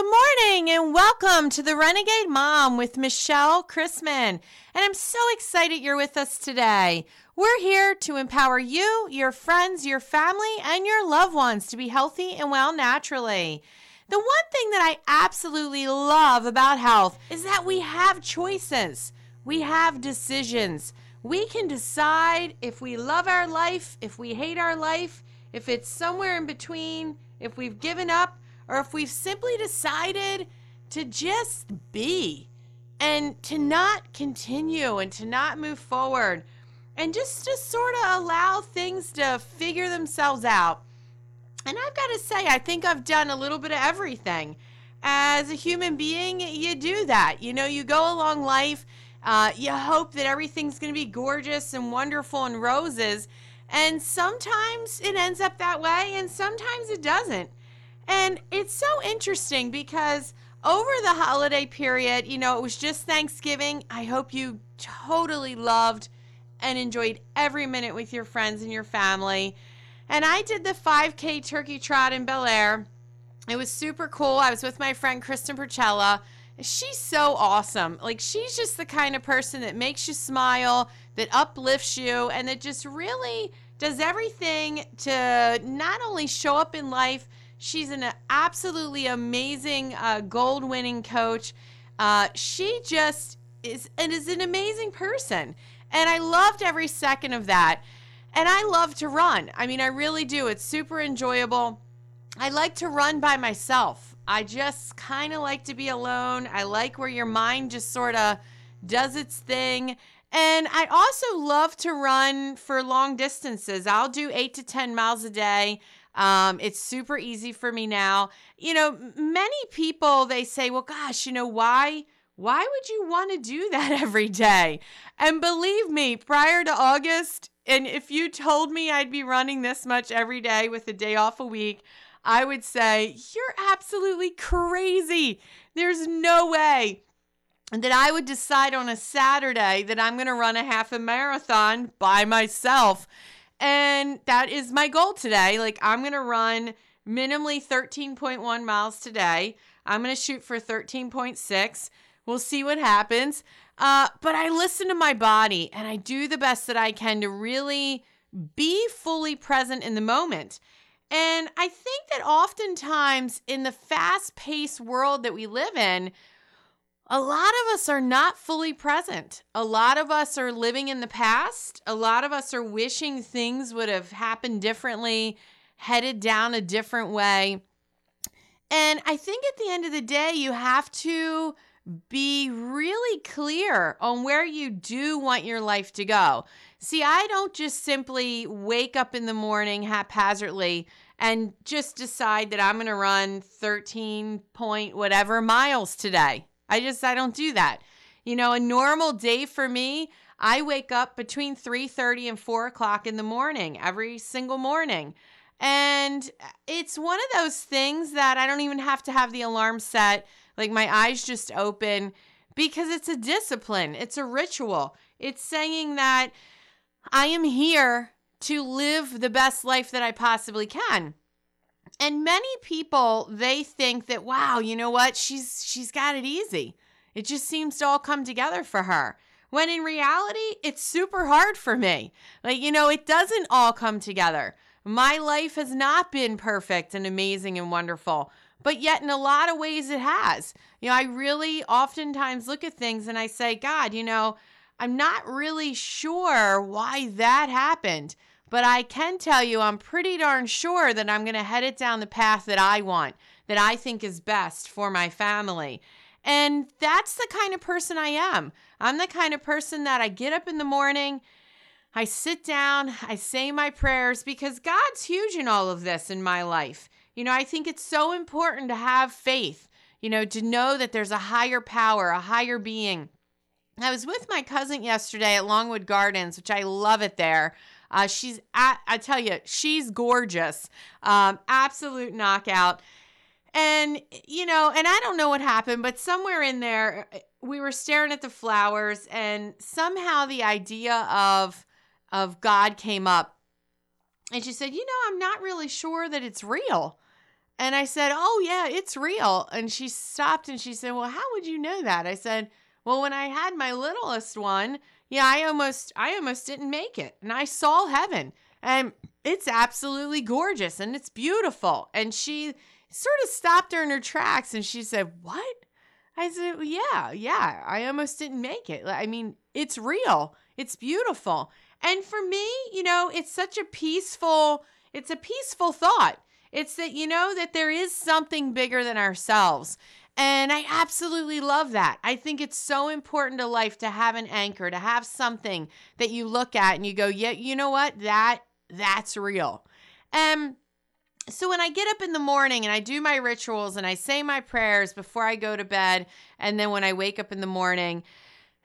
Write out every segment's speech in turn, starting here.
Good morning and welcome to the Renegade Mom with Michelle Chrisman. And I'm so excited you're with us today. We're here to empower you, your friends, your family, and your loved ones to be healthy and well naturally. The one thing that I absolutely love about health is that we have choices, we have decisions. We can decide if we love our life, if we hate our life, if it's somewhere in between, if we've given up or if we've simply decided to just be and to not continue and to not move forward and just to sort of allow things to figure themselves out. And I've got to say, I think I've done a little bit of everything. As a human being, you do that. You know, you go along life, uh, you hope that everything's going to be gorgeous and wonderful and roses. And sometimes it ends up that way, and sometimes it doesn't. And it's so interesting because over the holiday period, you know, it was just Thanksgiving. I hope you totally loved and enjoyed every minute with your friends and your family. And I did the 5K turkey trot in Bel Air. It was super cool. I was with my friend Kristen Percella. She's so awesome. Like, she's just the kind of person that makes you smile, that uplifts you, and that just really does everything to not only show up in life, She's an absolutely amazing uh, gold winning coach. Uh, she just is and is an amazing person. And I loved every second of that. And I love to run. I mean, I really do. It's super enjoyable. I like to run by myself. I just kind of like to be alone. I like where your mind just sort of does its thing. And I also love to run for long distances. I'll do eight to 10 miles a day. Um, it's super easy for me now. You know, many people they say, "Well, gosh, you know why?" Why would you want to do that every day? And believe me, prior to August, and if you told me I'd be running this much every day with a day off a week, I would say, You're absolutely crazy. There's no way that I would decide on a Saturday that I'm going to run a half a marathon by myself. And that is my goal today. Like, I'm going to run minimally 13.1 miles today. I'm going to shoot for 13.6. We'll see what happens. Uh, but I listen to my body and I do the best that I can to really be fully present in the moment. And I think that oftentimes in the fast paced world that we live in, a lot of us are not fully present. A lot of us are living in the past. A lot of us are wishing things would have happened differently, headed down a different way. And I think at the end of the day, you have to be really clear on where you do want your life to go. See, I don't just simply wake up in the morning haphazardly and just decide that I'm going to run 13 point whatever miles today. I just I don't do that. You know, a normal day for me, I wake up between 3:30 and 4 o'clock in the morning every single morning. And it's one of those things that I don't even have to have the alarm set. Like my eyes just open because it's a discipline, it's a ritual. It's saying that I am here to live the best life that I possibly can. And many people they think that wow, you know what? She's she's got it easy. It just seems to all come together for her. When in reality, it's super hard for me. Like, you know, it doesn't all come together. My life has not been perfect and amazing and wonderful, but yet in a lot of ways it has. You know, I really oftentimes look at things and I say, God, you know, I'm not really sure why that happened. But I can tell you, I'm pretty darn sure that I'm going to head it down the path that I want, that I think is best for my family. And that's the kind of person I am. I'm the kind of person that I get up in the morning, I sit down, I say my prayers because God's huge in all of this in my life. You know, I think it's so important to have faith, you know, to know that there's a higher power, a higher being. I was with my cousin yesterday at Longwood Gardens, which I love it there. Uh, she's at, I tell you, she's gorgeous. Um, absolute knockout. And, you know, and I don't know what happened, but somewhere in there, we were staring at the flowers, and somehow the idea of, of God came up. And she said, You know, I'm not really sure that it's real. And I said, Oh, yeah, it's real. And she stopped and she said, Well, how would you know that? I said, Well, when I had my littlest one, yeah, I almost I almost didn't make it. And I saw heaven. And it's absolutely gorgeous and it's beautiful. And she sort of stopped her in her tracks and she said, What? I said, well, Yeah, yeah, I almost didn't make it. I mean, it's real, it's beautiful. And for me, you know, it's such a peaceful, it's a peaceful thought. It's that, you know, that there is something bigger than ourselves. And I absolutely love that. I think it's so important to life to have an anchor, to have something that you look at and you go, yeah, you know what? That that's real. Um so when I get up in the morning and I do my rituals and I say my prayers before I go to bed and then when I wake up in the morning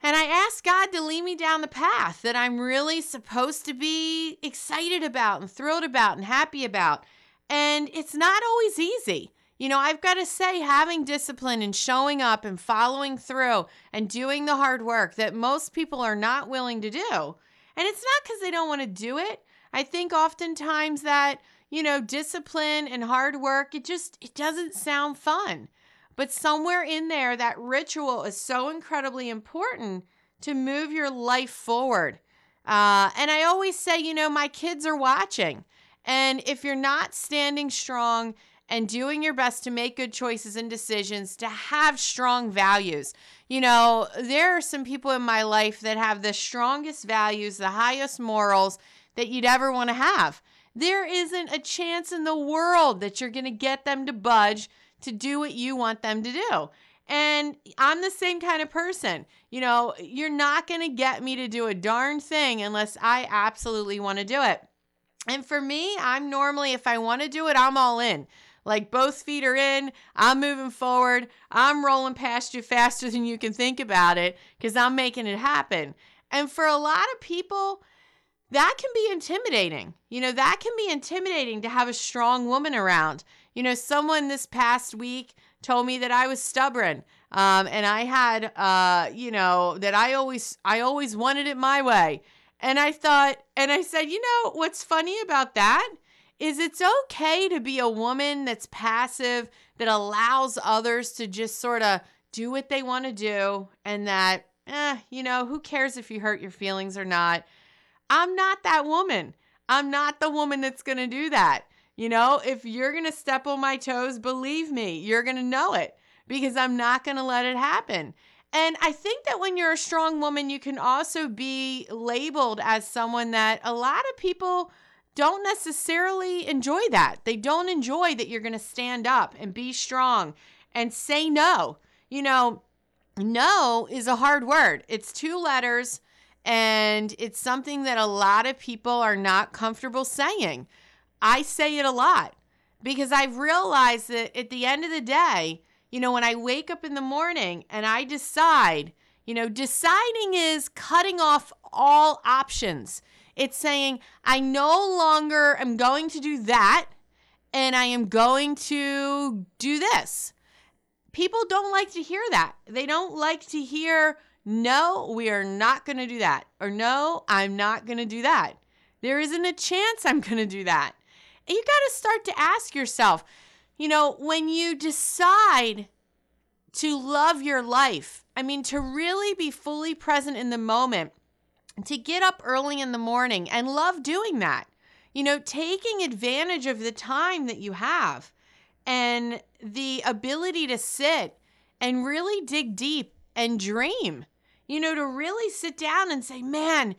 and I ask God to lead me down the path that I'm really supposed to be excited about and thrilled about and happy about. And it's not always easy. You know, I've got to say, having discipline and showing up and following through and doing the hard work that most people are not willing to do. And it's not because they don't want to do it. I think oftentimes that, you know, discipline and hard work, it just it doesn't sound fun. But somewhere in there, that ritual is so incredibly important to move your life forward. Uh, and I always say, you know, my kids are watching. And if you're not standing strong and doing your best to make good choices and decisions, to have strong values. You know, there are some people in my life that have the strongest values, the highest morals that you'd ever want to have. There isn't a chance in the world that you're going to get them to budge to do what you want them to do. And I'm the same kind of person. You know, you're not going to get me to do a darn thing unless I absolutely want to do it. And for me, I'm normally, if I want to do it, I'm all in. Like both feet are in, I'm moving forward, I'm rolling past you faster than you can think about it because I'm making it happen. And for a lot of people, that can be intimidating. You know, that can be intimidating to have a strong woman around. You know, someone this past week told me that I was stubborn. Um, and I had, uh, you know, that I always, I always wanted it my way. And I thought, and I said, you know, what's funny about that is it's okay to be a woman that's passive, that allows others to just sort of do what they want to do, and that, eh, you know, who cares if you hurt your feelings or not? I'm not that woman. I'm not the woman that's going to do that. You know, if you're going to step on my toes, believe me, you're going to know it because I'm not going to let it happen. And I think that when you're a strong woman, you can also be labeled as someone that a lot of people don't necessarily enjoy that. They don't enjoy that you're going to stand up and be strong and say no. You know, no is a hard word, it's two letters, and it's something that a lot of people are not comfortable saying. I say it a lot because I've realized that at the end of the day, you know, when I wake up in the morning and I decide, you know, deciding is cutting off all options. It's saying, I no longer am going to do that and I am going to do this. People don't like to hear that. They don't like to hear, no, we are not going to do that. Or no, I'm not going to do that. There isn't a chance I'm going to do that. And you got to start to ask yourself, you know, when you decide to love your life, I mean, to really be fully present in the moment, to get up early in the morning and love doing that. You know, taking advantage of the time that you have and the ability to sit and really dig deep and dream. You know, to really sit down and say, man,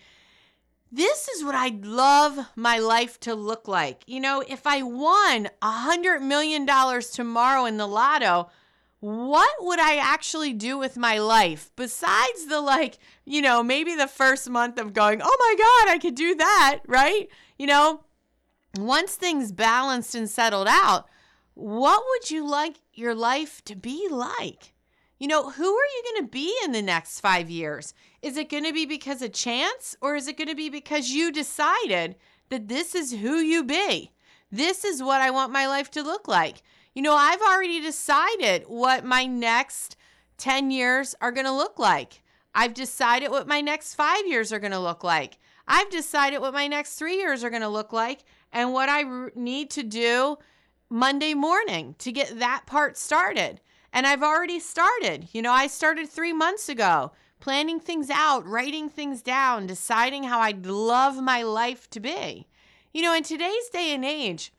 this is what I'd love my life to look like. You know, if I won a $100 million tomorrow in the lotto, what would I actually do with my life besides the like, you know, maybe the first month of going, oh my God, I could do that, right? You know, once things balanced and settled out, what would you like your life to be like? You know, who are you going to be in the next five years? Is it going to be because of chance or is it going to be because you decided that this is who you be? This is what I want my life to look like. You know, I've already decided what my next 10 years are going to look like. I've decided what my next five years are going to look like. I've decided what my next three years are going to look like and what I need to do Monday morning to get that part started. And I've already started. You know, I started three months ago, planning things out, writing things down, deciding how I'd love my life to be. You know, in today's day and age,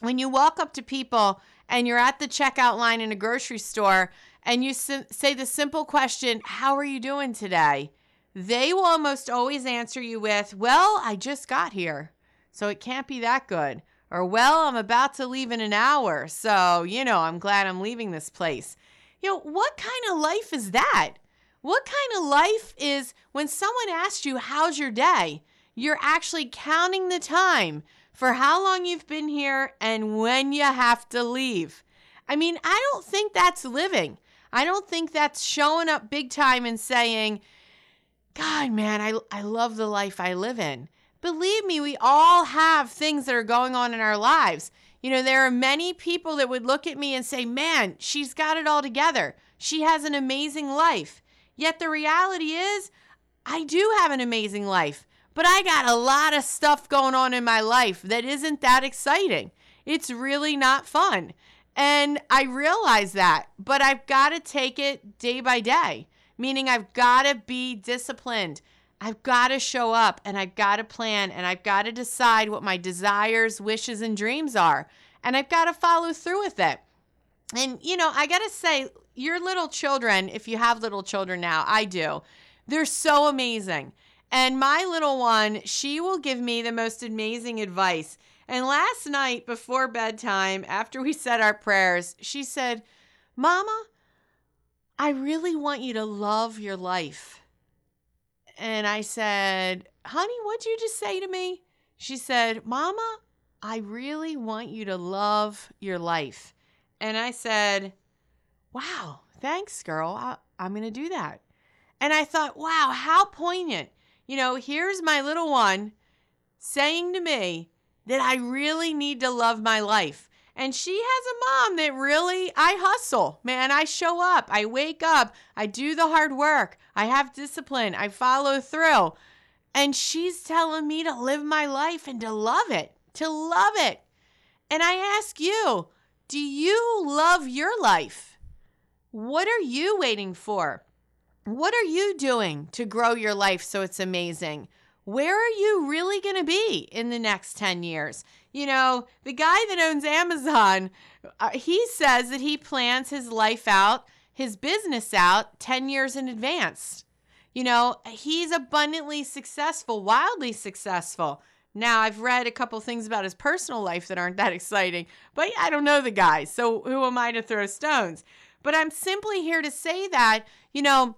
when you walk up to people and you're at the checkout line in a grocery store and you say the simple question, How are you doing today? They will almost always answer you with, Well, I just got here, so it can't be that good. Or, Well, I'm about to leave in an hour, so, you know, I'm glad I'm leaving this place. You know, what kind of life is that? What kind of life is when someone asks you, How's your day? You're actually counting the time for how long you've been here and when you have to leave. I mean, I don't think that's living. I don't think that's showing up big time and saying, God, man, I, I love the life I live in. Believe me, we all have things that are going on in our lives. You know, there are many people that would look at me and say, Man, she's got it all together. She has an amazing life. Yet the reality is, I do have an amazing life. But I got a lot of stuff going on in my life that isn't that exciting. It's really not fun. And I realize that, but I've got to take it day by day, meaning I've got to be disciplined. I've got to show up and I've got to plan and I've got to decide what my desires, wishes, and dreams are. And I've got to follow through with it. And, you know, I got to say, your little children, if you have little children now, I do, they're so amazing. And my little one, she will give me the most amazing advice. And last night before bedtime, after we said our prayers, she said, Mama, I really want you to love your life. And I said, Honey, what'd you just say to me? She said, Mama, I really want you to love your life. And I said, Wow, thanks, girl. I, am going to do that. And I thought, wow, how poignant you know, here's my little one saying to me that I really need to love my life. And she has a mom that really, I hustle, man. I show up, I wake up, I do the hard work, I have discipline, I follow through. And she's telling me to live my life and to love it, to love it. And I ask you, do you love your life? What are you waiting for? What are you doing to grow your life so it's amazing? Where are you really going to be in the next 10 years? You know, the guy that owns Amazon, uh, he says that he plans his life out, his business out 10 years in advance. You know, he's abundantly successful, wildly successful. Now, I've read a couple things about his personal life that aren't that exciting, but I don't know the guy, so who am I to throw stones? But I'm simply here to say that, you know,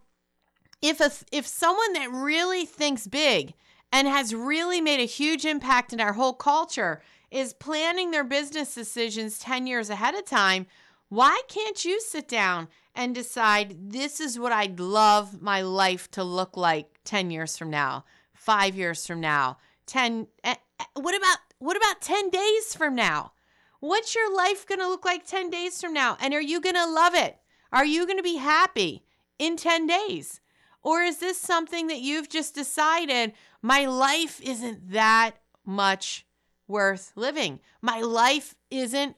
if a, if someone that really thinks big and has really made a huge impact in our whole culture is planning their business decisions 10 years ahead of time, why can't you sit down and decide this is what I'd love my life to look like 10 years from now, 5 years from now, 10 eh, eh, what about what about 10 days from now? What's your life going to look like 10 days from now? And are you going to love it? Are you going to be happy in 10 days? Or is this something that you've just decided my life isn't that much worth living? My life isn't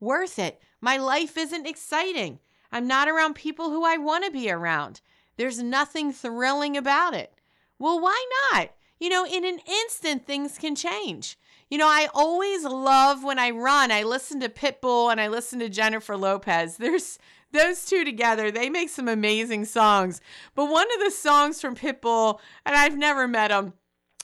worth it. My life isn't exciting. I'm not around people who I want to be around. There's nothing thrilling about it. Well, why not? You know, in an instant, things can change. You know, I always love when I run, I listen to Pitbull and I listen to Jennifer Lopez. There's those two together, they make some amazing songs. But one of the songs from Pitbull, and I've never met him,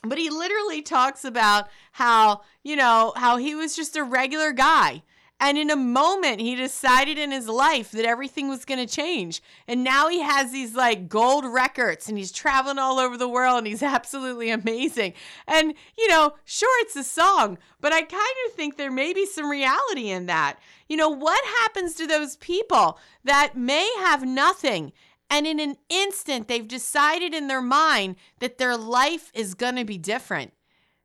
but he literally talks about how, you know, how he was just a regular guy. And in a moment, he decided in his life that everything was going to change. And now he has these like gold records and he's traveling all over the world and he's absolutely amazing. And, you know, sure, it's a song, but I kind of think there may be some reality in that. You know, what happens to those people that may have nothing and in an instant they've decided in their mind that their life is going to be different,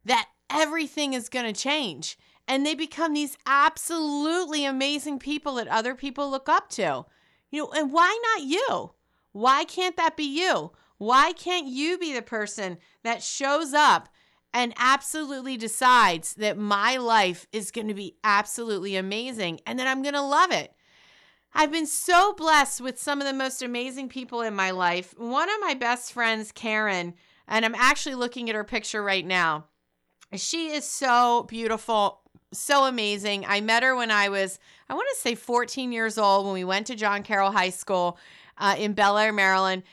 that everything is going to change? And they become these absolutely amazing people that other people look up to. You know, and why not you? Why can't that be you? Why can't you be the person that shows up and absolutely decides that my life is going to be absolutely amazing and that I'm going to love it. I've been so blessed with some of the most amazing people in my life. One of my best friends, Karen, and I'm actually looking at her picture right now. She is so beautiful, so amazing. I met her when I was, I want to say 14 years old when we went to John Carroll High School uh, in Bel Air, Maryland.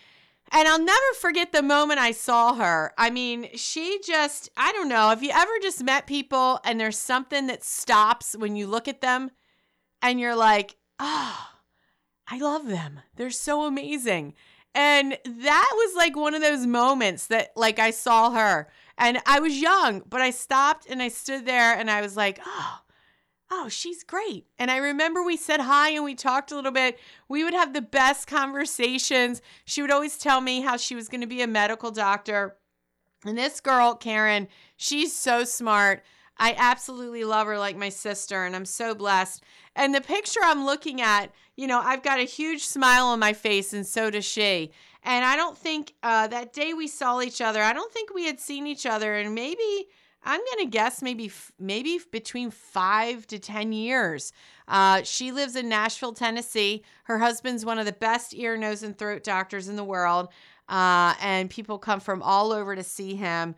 And I'll never forget the moment I saw her. I mean, she just, I don't know, have you ever just met people and there's something that stops when you look at them and you're like, oh, I love them. They're so amazing. And that was like one of those moments that, like, I saw her and I was young, but I stopped and I stood there and I was like, oh, oh, she's great. And I remember we said hi and we talked a little bit. We would have the best conversations. She would always tell me how she was going to be a medical doctor. And this girl, Karen, she's so smart. I absolutely love her like my sister, and I'm so blessed. And the picture I'm looking at, you know, I've got a huge smile on my face, and so does she. And I don't think uh, that day we saw each other, I don't think we had seen each other, and maybe I'm going to guess maybe maybe between five to ten years. Uh, she lives in Nashville, Tennessee. Her husband's one of the best ear, nose, and throat doctors in the world, uh, and people come from all over to see him.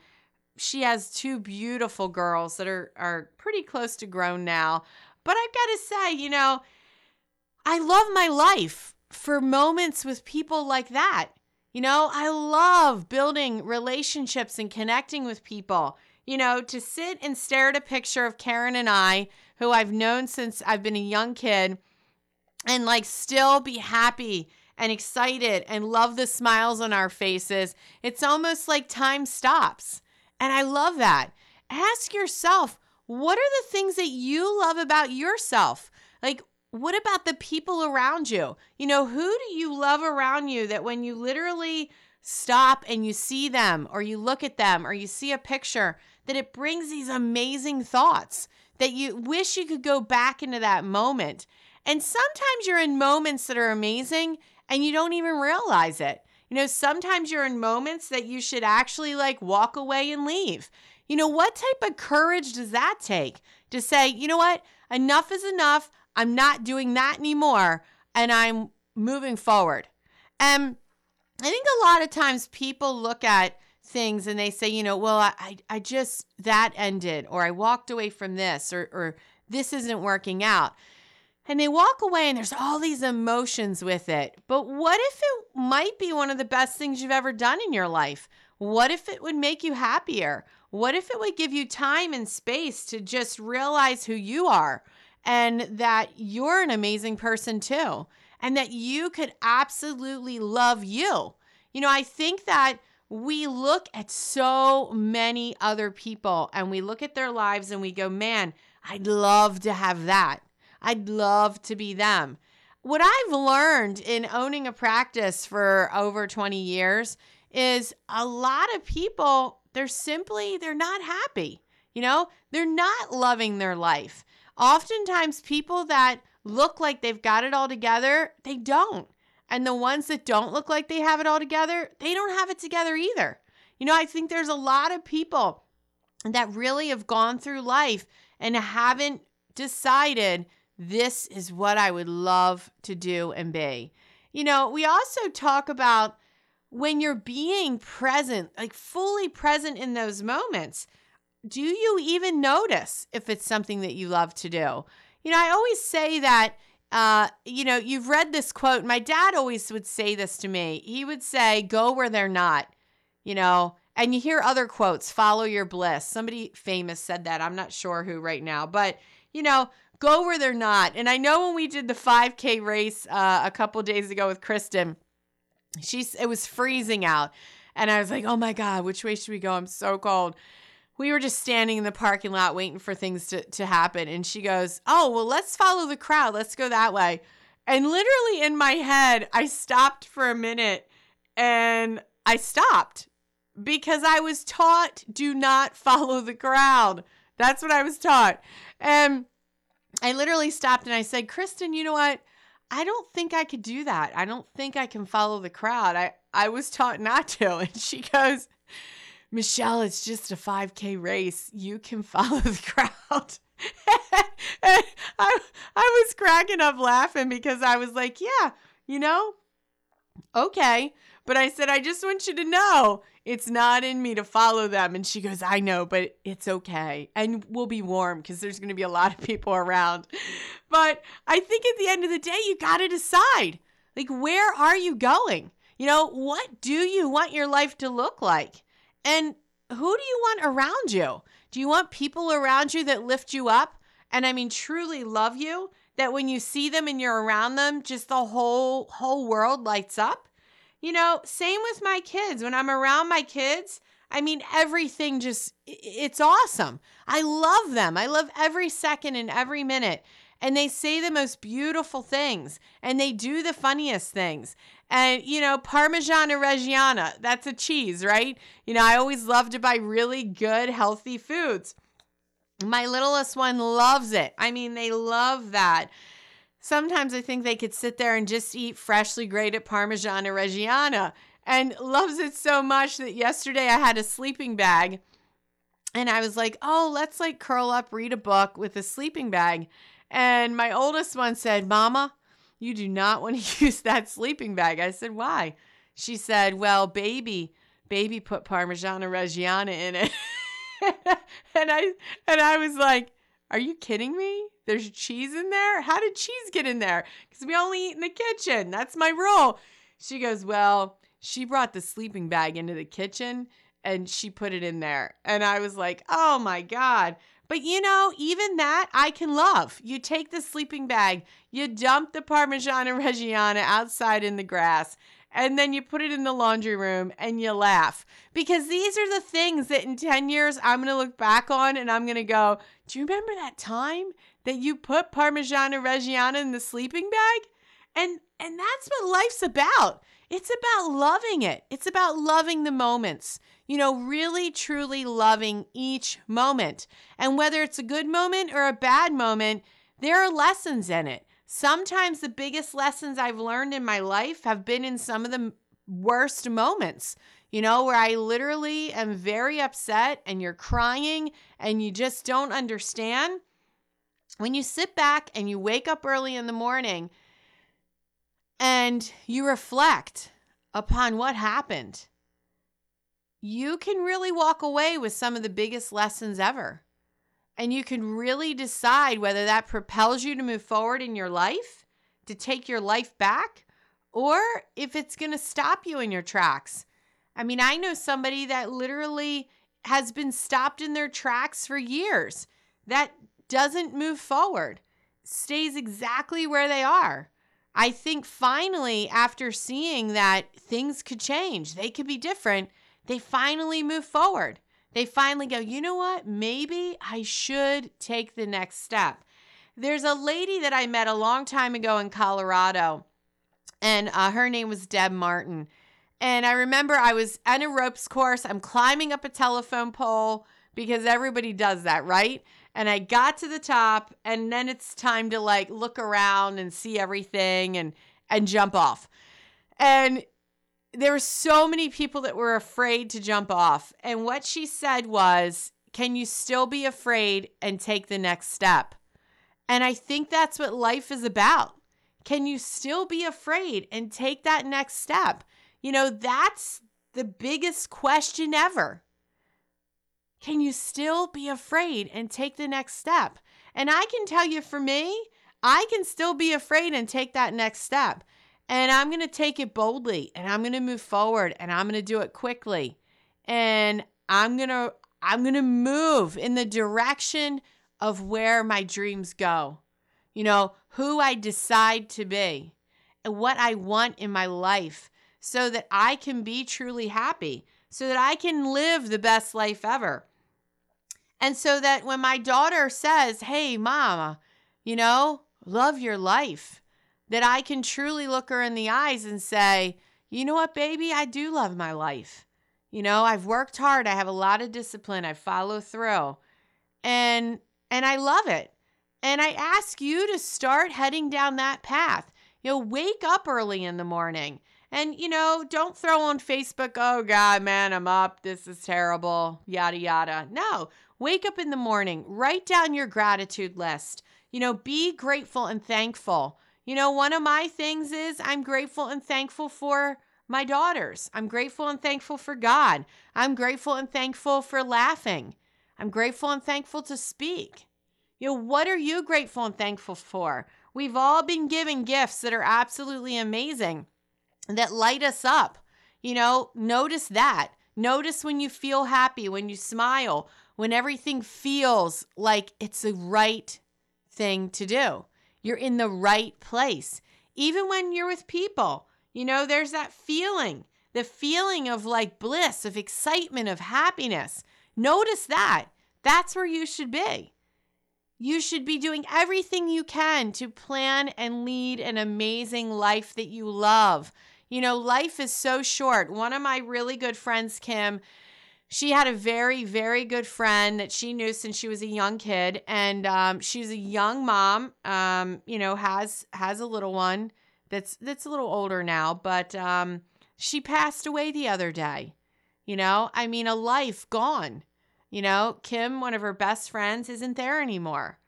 She has two beautiful girls that are are pretty close to grown now. But I've got to say, you know, I love my life for moments with people like that. You know, I love building relationships and connecting with people you know, to sit and stare at a picture of Karen and I, who I've known since I've been a young kid, and like still be happy and excited and love the smiles on our faces, it's almost like time stops. And I love that. Ask yourself, what are the things that you love about yourself? Like, what about the people around you? You know, who do you love around you that when you literally stop and you see them or you look at them or you see a picture, that it brings these amazing thoughts that you wish you could go back into that moment. And sometimes you're in moments that are amazing and you don't even realize it. You know, sometimes you're in moments that you should actually like walk away and leave. You know, what type of courage does that take to say, you know what, enough is enough. I'm not doing that anymore and I'm moving forward. And I think a lot of times people look at things and they say, you know, well, I, I just, that ended, or I walked away from this, or, or this isn't working out. And they walk away and there's all these emotions with it. But what if it might be one of the best things you've ever done in your life? What if it would make you happier? What if it would give you time and space to just realize who you are and that you're an amazing person too? And that you could absolutely love you. You know, I think that we look at so many other people and we look at their lives and we go, man, I'd love to have that. I'd love to be them. What I've learned in owning a practice for over 20 years is a lot of people, they're simply, they're not happy. You know, they're not loving their life. Oftentimes, people that look like they've got it all together, they don't. And the ones that don't look like they have it all together, they don't have it together either. You know, I think there's a lot of people that really have gone through life and haven't decided this is what I would love to do and be. You know, we also talk about when you're being present, like fully present in those moments, do you even notice if it's something that you love to do? You know, I always say that uh, you know, you've read this quote. My dad always would say this to me. He would say, Go where they're not, you know, and you hear other quotes, follow your bliss. Somebody famous said that. I'm not sure who right now, but, you know, go where they're not. And I know when we did the 5K race uh, a couple days ago with Kristen, she's, it was freezing out. And I was like, oh my God, which way should we go? I'm so cold we were just standing in the parking lot waiting for things to, to happen. And she goes, Oh, well, let's follow the crowd. Let's go that way. And literally in my head, I stopped for a minute and I stopped because I was taught do not follow the crowd. That's what I was taught. And I literally stopped and I said, Kristen, you know what? I don't think I could do that. I don't think I can follow the crowd. I, I was taught not to. And she goes, Michelle, it's just a 5K race. You can follow the crowd. I, I was cracking up laughing because I was like, yeah, you know, okay. But I said, I just want you to know it's not in me to follow them. And she goes, I know, but it's okay. And we'll be warm because there's going to be a lot of people around. But I think at the end of the day, you got to decide like, where are you going? You know, what do you want your life to look like? And who do you want around you? Do you want people around you that lift you up? And I mean, truly love you, that when you see them and you're around them, just the whole, whole world lights up? You know, same with my kids. When I'm around my kids, I mean, everything just, it's awesome. I love them. I love every second and every minute. And they say the most beautiful things and they do the funniest things. And, you know, Parmigiana Reggiana, that's a cheese, right? You know, I always love to buy really good, healthy foods. My littlest one loves it. I mean, they love that. Sometimes I think they could sit there and just eat freshly grated Parmigiana Reggiana and loves it so much that yesterday I had a sleeping bag and I was like, oh, let's like curl up, read a book with a sleeping bag. And my oldest one said, Mama, you do not want to use that sleeping bag. I said, Why? She said, Well, baby, baby put Parmigiana Reggiana in it. and I and I was like, Are you kidding me? There's cheese in there? How did cheese get in there? Because we only eat in the kitchen. That's my rule. She goes, Well, she brought the sleeping bag into the kitchen and she put it in there. And I was like, Oh my God. But you know, even that I can love. You take the sleeping bag, you dump the Parmigiana Reggiana outside in the grass, and then you put it in the laundry room and you laugh. Because these are the things that in 10 years I'm going to look back on and I'm going to go, Do you remember that time that you put Parmigiana Reggiana in the sleeping bag? And and that's what life's about. It's about loving it. It's about loving the moments. You know, really truly loving each moment. And whether it's a good moment or a bad moment, there are lessons in it. Sometimes the biggest lessons I've learned in my life have been in some of the worst moments, you know, where I literally am very upset and you're crying and you just don't understand. When you sit back and you wake up early in the morning and you reflect upon what happened, you can really walk away with some of the biggest lessons ever. And you can really decide whether that propels you to move forward in your life, to take your life back, or if it's going to stop you in your tracks. I mean, I know somebody that literally has been stopped in their tracks for years that doesn't move forward, stays exactly where they are. I think finally, after seeing that things could change, they could be different, they finally move forward they finally go, you know what? Maybe I should take the next step. There's a lady that I met a long time ago in Colorado, and uh, her name was Deb Martin. And I remember I was at a ropes course. I'm climbing up a telephone pole because everybody does that, right? And I got to the top, and then it's time to like look around and see everything and and jump off. And there were so many people that were afraid to jump off. And what she said was, Can you still be afraid and take the next step? And I think that's what life is about. Can you still be afraid and take that next step? You know, that's the biggest question ever. Can you still be afraid and take the next step? And I can tell you for me, I can still be afraid and take that next step. And I'm going to take it boldly and I'm going to move forward and I'm going to do it quickly. And I'm going to I'm going to move in the direction of where my dreams go. You know, who I decide to be and what I want in my life so that I can be truly happy, so that I can live the best life ever. And so that when my daughter says, Hey, mama, you know, love your life that I can truly look her in the eyes and say, you know what, baby, I do love my life. You know, I've worked hard. I have a lot of discipline. I follow through. And and I love it. And I ask you to start heading down that path. You know, wake up early in the morning And, you know, don't throw on Facebook, oh God, man, I'm up. This is terrible, yada, yada. No, wake up in the morning, write down your gratitude list. You know, be grateful and thankful. You know, one of my things is I'm grateful and thankful for my daughters. I'm grateful and thankful for God. I'm grateful and thankful for laughing. I'm grateful and thankful to speak. You know, what are you grateful and thankful for? We've all been given gifts that are absolutely amazing that light us up. You know, notice that. Notice when you feel happy, when you smile, when everything feels like it's the right thing to do. You're in the right place. Even when you're with people, you know, there's that feeling, the feeling of like bliss, of excitement, of happiness. Notice that. That's where you should be. You should be doing everything you can to plan and lead an amazing life that you love. You know, life is so short. One of my really good friends, Kim, she had a very, very good friend that she knew since she was a young kid, and um, she's a young mom. Um, you know, has has a little one that's that's a little older now, but um, she passed away the other day. You know, I mean, a life gone. You know, Kim, one of her best friends, isn't there anymore.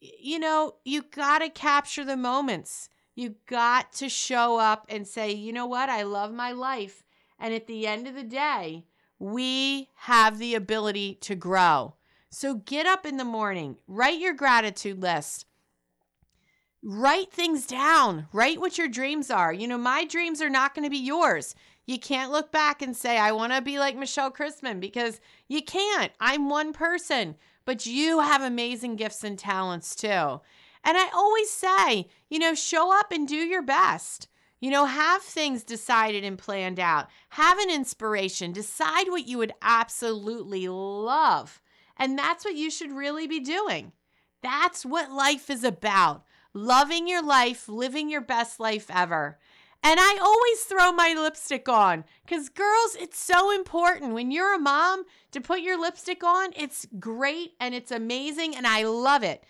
You know, you got to capture the moments. You got to show up and say, you know what, I love my life. And at the end of the day, we have the ability to grow. So get up in the morning, write your gratitude list, write things down, write what your dreams are. You know, my dreams are not going to be yours. You can't look back and say, I want to be like Michelle Chrisman because you can't. I'm one person, but you have amazing gifts and talents too. And I always say, you know, show up and do your best. You know, have things decided and planned out. Have an inspiration. Decide what you would absolutely love. And that's what you should really be doing. That's what life is about loving your life, living your best life ever. And I always throw my lipstick on because, girls, it's so important. When you're a mom, to put your lipstick on, it's great and it's amazing, and I love it.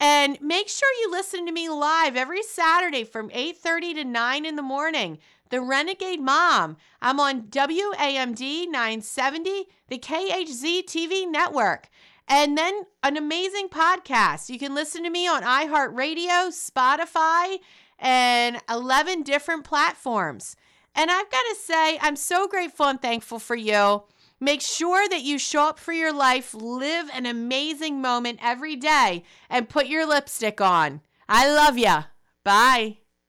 And make sure you listen to me live every Saturday from 8:30 to 9 in the morning. The Renegade Mom. I'm on WAMD 970, the KHZ TV network. And then an amazing podcast. You can listen to me on iHeartRadio, Spotify, and 11 different platforms. And I've got to say, I'm so grateful and thankful for you. Make sure that you show up for your life, live an amazing moment every day, and put your lipstick on. I love you. Bye.